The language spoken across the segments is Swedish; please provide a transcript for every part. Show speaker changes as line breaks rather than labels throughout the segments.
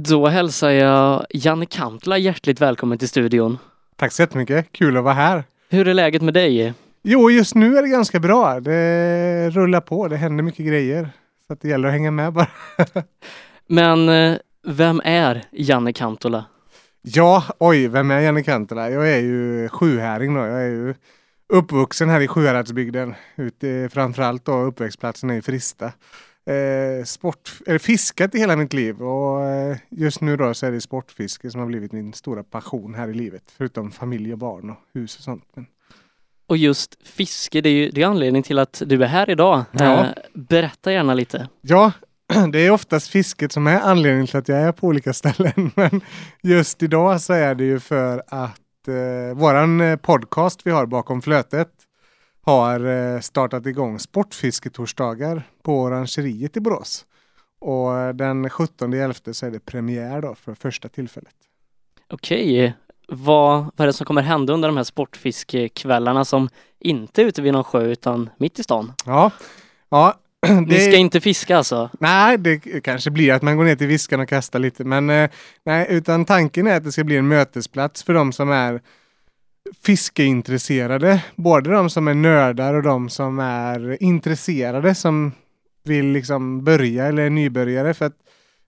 Då hälsar jag Janne Kantla hjärtligt välkommen till studion.
Tack så jättemycket, kul att vara här.
Hur är läget med dig?
Jo, just nu är det ganska bra. Det rullar på, det händer mycket grejer. Så det gäller att hänga med bara.
Men eh, vem är Janne Kantola?
Ja, oj, vem är Janne Kantola? Jag är ju sjuhäring då. Jag är ju uppvuxen här i Sjuhäradsbygden. Ute, framförallt då uppväxtplatsen är i Frista. Eh, sport, eller fiskat i hela mitt liv och eh, just nu då så är det sportfiske som har blivit min stora passion här i livet. Förutom familj och barn och hus och sånt. Men...
Och just fiske, det är ju det är anledningen till att du är här idag.
Ja.
Eh, berätta gärna lite.
Ja, det är oftast fisket som är anledningen till att jag är på olika ställen. Men just idag så är det ju för att eh, våran eh, podcast vi har bakom flötet har eh, startat igång sportfisketorsdagar på Orangeriet i Borås. Och eh, den 17 11 så är det premiär då för första tillfället.
Okej, vad, vad är det som kommer hända under de här sportfiskekvällarna som inte är ute vid någon sjö utan mitt i stan?
Ja, ja.
Ni ska inte fiska alltså?
Nej, det kanske blir att man går ner till viskan och kastar lite, men eh, nej, utan tanken är att det ska bli en mötesplats för de som är fiskeintresserade. Både de som är nördar och de som är intresserade som vill liksom börja eller är nybörjare för att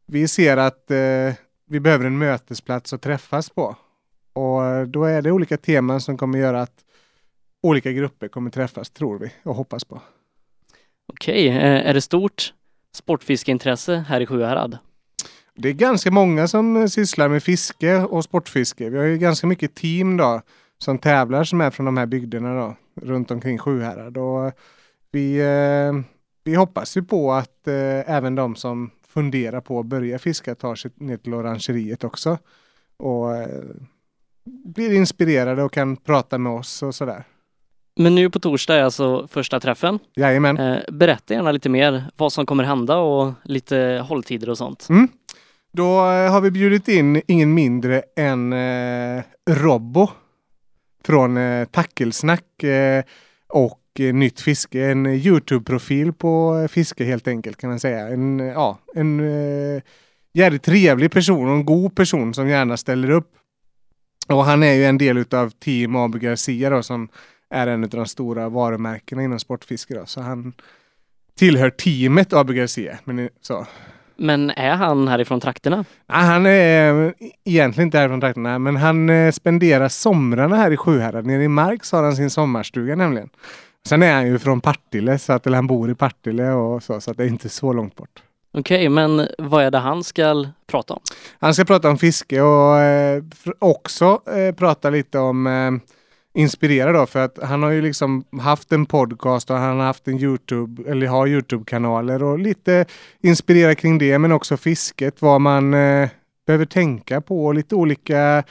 vi ser att eh, vi behöver en mötesplats att träffas på. Och då är det olika teman som kommer göra att olika grupper kommer träffas, tror vi och hoppas på.
Okej, eh, är det stort sportfiskeintresse här i Sjuhärad?
Det är ganska många som sysslar med fiske och sportfiske. Vi har ju ganska mycket team då som tävlar som är från de här bygderna då, runt omkring Sjuhärad. Och vi, eh, vi hoppas ju på att eh, även de som funderar på att börja fiska tar sig ner till orangeriet också. Och eh, blir inspirerade och kan prata med oss och sådär.
Men nu på torsdag är alltså första träffen.
Jajamän.
Eh, berätta gärna lite mer vad som kommer hända och lite hålltider och sånt.
Mm. Då har vi bjudit in ingen mindre än eh, Robbo från eh, Tackelsnack eh, och eh, Nytt Fiske. En Youtube-profil på eh, fiske helt enkelt kan man säga. En, eh, ja, en eh, jävligt trevlig person och en god person som gärna ställer upp. Och han är ju en del utav Team AB Garcia då, som är en av de stora varumärkena inom sportfiske. Då. Så han tillhör teamet AB Garcia. Men, eh, så.
Men är han härifrån trakterna?
Nej, han är eh, egentligen inte härifrån trakterna, men han eh, spenderar somrarna här i Sjuhärad. Nere i Marks har han sin sommarstuga nämligen. Sen är han ju från Partille, så att, eller han bor i Partille och så, så att det är inte så långt bort.
Okej, men vad är det han ska prata om?
Han ska prata om fiske och eh, också eh, prata lite om eh, inspirera då för att han har ju liksom haft en podcast och han har haft en Youtube eller har Youtube-kanaler och lite inspirera kring det men också fisket vad man eh, behöver tänka på och lite olika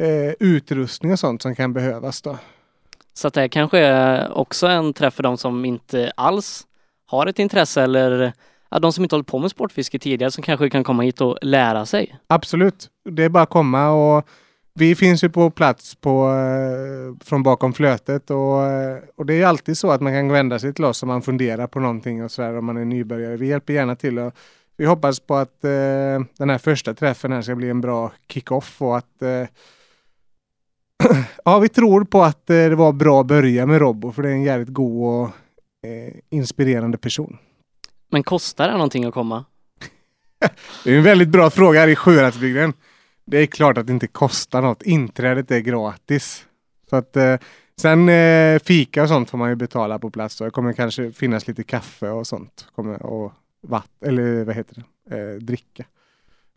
eh, utrustning och sånt som kan behövas då.
Så att det kanske är också en träff för de som inte alls har ett intresse eller ja, de som inte hållit på med sportfiske tidigare som kanske kan komma hit och lära sig.
Absolut, det är bara att komma och vi finns ju på plats på, eh, från bakom flötet och, eh, och det är alltid så att man kan vända sig till oss om man funderar på någonting och sådär om man är nybörjare. Vi hjälper gärna till och vi hoppas på att eh, den här första träffen här ska bli en bra kick-off och att eh, ja, vi tror på att eh, det var bra att börja med Robbo för det är en jävligt god och eh, inspirerande person.
Men kostar det någonting att komma?
Det är en väldigt bra fråga här i Sjuhäradsbygden. Det är klart att det inte kostar något. Inträdet är gratis. Så att, eh, sen eh, fika och sånt får man ju betala på plats. Och det kommer kanske finnas lite kaffe och sånt. Kommer, och vatten, eller vad heter det? Eh, dricka.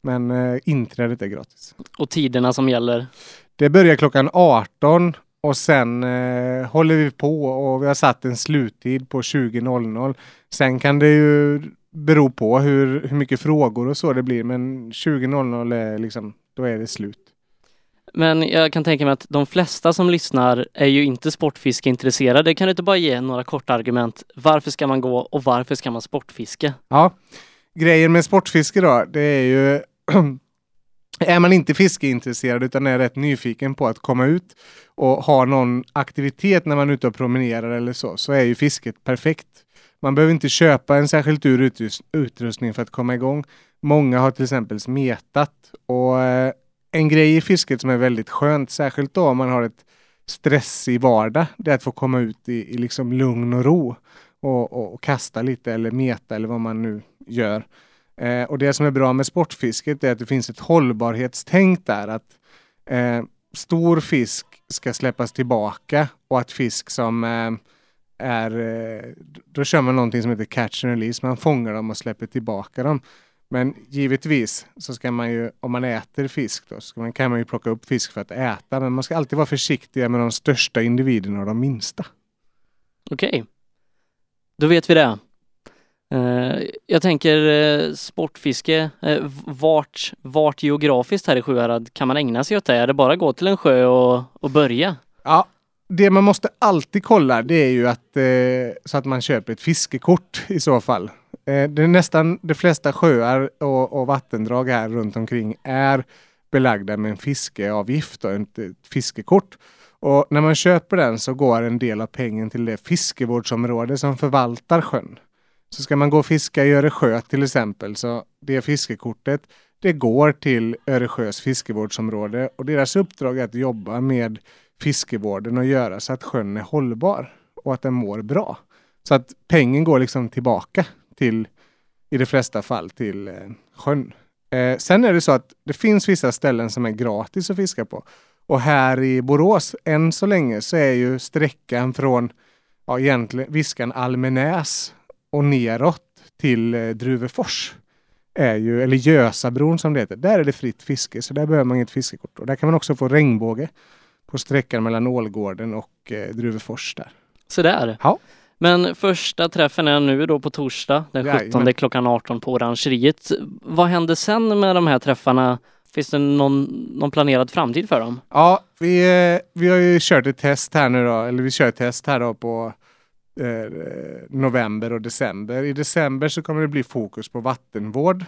Men eh, inträdet är gratis.
Och tiderna som gäller?
Det börjar klockan 18 och sen eh, håller vi på och vi har satt en sluttid på 20.00. Sen kan det ju bero på hur, hur mycket frågor och så det blir men 20.00 är liksom, då är det slut.
Men jag kan tänka mig att de flesta som lyssnar är ju inte sportfiskeintresserade. Kan du inte bara ge några korta argument? Varför ska man gå och varför ska man sportfiska?
Ja, grejen med sportfiske då, det är ju är man inte fiskeintresserad utan är rätt nyfiken på att komma ut och ha någon aktivitet när man är ute och promenerar eller så, så är ju fisket perfekt. Man behöver inte köpa en särskilt utrust- utrustning för att komma igång. Många har till exempel smetat och eh, en grej i fisket som är väldigt skönt, särskilt då om man har ett stressig vardag, det är att få komma ut i, i liksom lugn och ro och, och, och, kasta lite eller meta eller vad man nu gör. Eh, och det som är bra med sportfisket är att det finns ett hållbarhetstänk där. Att eh, stor fisk ska släppas tillbaka och att fisk som eh, är, eh, då kör man någonting som heter catch and release. Man fångar dem och släpper tillbaka dem. Men givetvis så ska man ju, om man äter fisk då, så man, kan man ju plocka upp fisk för att äta. Men man ska alltid vara försiktig med de största individerna och de minsta.
Okej, okay. då vet vi det. Uh, jag tänker uh, sportfiske, uh, vart, vart geografiskt här i Sjuhärad kan man ägna sig åt det? Är det bara att gå till en sjö och, och börja?
Ja, det man måste alltid kolla det är ju att så att man köper ett fiskekort i så fall. Eh, det är nästan de flesta sjöar och, och, vattendrag här runt omkring är belagda med en fiskeavgift och ett, ett fiskekort. Och när man köper den så går en del av pengen till det fiskevårdsområde som förvaltar sjön. Så ska man gå och fiska i Öresjö till exempel så det fiskekortet det går till Öresjös fiskevårdsområde och deras uppdrag är att jobba med fiskevården och göra så att sjön är hållbar och att den mår bra. Så att pengen går liksom tillbaka till, i de flesta fall, till eh, sjön. Eh, sen är det så att det finns vissa ställen som är gratis att fiska på. Och här i Borås, än så länge, så är ju sträckan från ja, egentligen Viskan Almenäs och neråt till eh, Druvefors är ju, eller Gösabron som det heter, där är det fritt fiske så där behöver man inget fiskekort. Och där kan man också få regnbåge på sträckan mellan Ålgården och eh, Druvefors där.
Så där.
Ja.
Men första träffen är nu då på torsdag den 17 Jajamän. klockan 18 på Orangeriet. Vad händer sen med de här träffarna? Finns det någon, någon planerad framtid för dem?
Ja, vi, vi har ju kört ett test här nu då, eller vi kör ett test här då på eh, november och december. I december så kommer det bli fokus på vattenvård.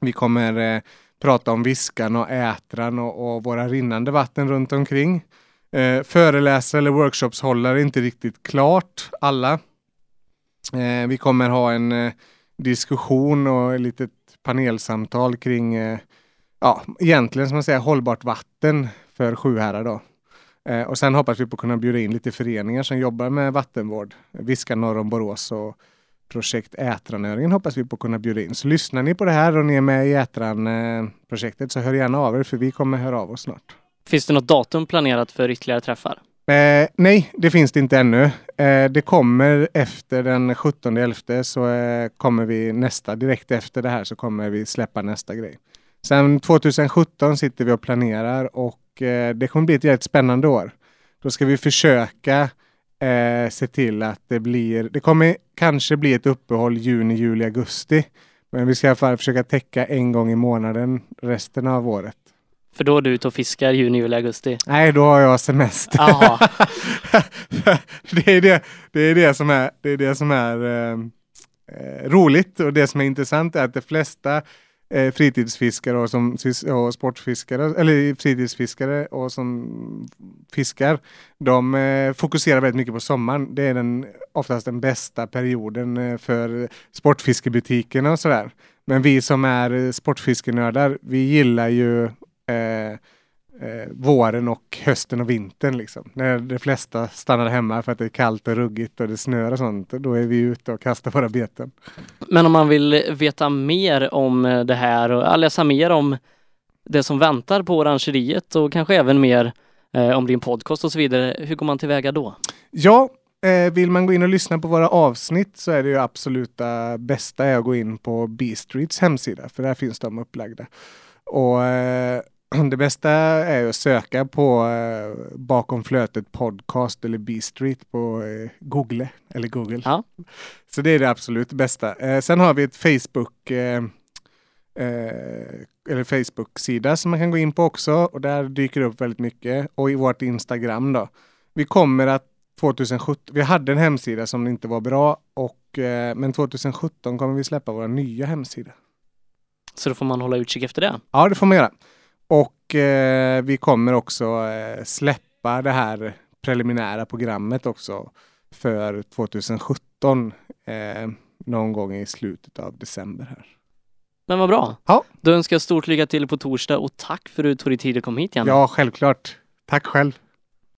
Vi kommer eh, prata om Viskan och Ätran och, och våra rinnande vatten runt omkring. Eh, föreläsare eller workshopshållare är inte riktigt klart, alla. Eh, vi kommer ha en eh, diskussion och ett litet panelsamtal kring, eh, ja, egentligen som man säger hållbart vatten för Sjuhärad då. Eh, och sen hoppas vi på att kunna bjuda in lite föreningar som jobbar med vattenvård. Viska norr om Borås och projekt Ätranöringen hoppas vi på att kunna bjuda in. Så lyssnar ni på det här och ni är med i Ätran-projektet eh, så hör gärna av er för vi kommer höra av oss snart.
Finns det något datum planerat för ytterligare träffar?
Eh, nej, det finns det inte ännu. Eh, det kommer efter den 17.11 så eh, kommer vi nästa, direkt efter det här så kommer vi släppa nästa grej. Sen 2017 sitter vi och planerar och eh, det kommer bli ett jävligt spännande år. Då ska vi försöka eh, se till att det blir, det kommer kanske bli ett uppehåll juni, juli, augusti. Men vi ska i alla fall försöka täcka en gång i månaden resten av året.
För då är du ute och fiskar juni, juli, augusti?
Nej, då har jag semester. det, är det, det är det som är, det är, det som är eh, eh, roligt och det som är intressant är att de flesta eh, fritidsfiskare och, som, och sportfiskare, eller fritidsfiskare och som fiskar, de eh, fokuserar väldigt mycket på sommaren. Det är den, oftast den bästa perioden eh, för sportfiskebutikerna och sådär. Men vi som är sportfiskenördar, vi gillar ju eh, eh, våren och hösten och vintern liksom. När de flesta stannar hemma för att det är kallt och ruggigt och det snöar och sånt, då är vi ute och kastar våra beten.
Men om man vill veta mer om det här och läsa mer om det som väntar på orangeriet och kanske även mer eh, om din podcast och så vidare, hur går man tillväga då?
Ja, eh, vill man gå in och lyssna på våra avsnitt så är det ju absoluta bästa är att gå in på B-Streets hemsida, för där finns de upplagda. Och eh, det bästa är att söka på eh, Bakom flötet podcast eller B-street på eh, Google eller Google.
Ja.
Så det är det absolut bästa. Eh, sen har vi ett Facebook eh, eh, eller Facebook-sida som man kan gå in på också och där dyker det upp väldigt mycket och i vårt Instagram då. Vi kommer att 2017, vi hade en hemsida som inte var bra och eh, men 2017 kommer vi släppa vår nya hemsida.
Så då får man hålla utkik efter det?
Ja, det får man göra. Och eh, vi kommer också eh, släppa det här preliminära programmet också för 2017 eh, någon gång i slutet av december här.
Men vad bra.
Ja.
Då önskar jag stort lycka till på torsdag och tack för att du tog dig tid att komma hit Janne.
Ja, självklart. Tack själv.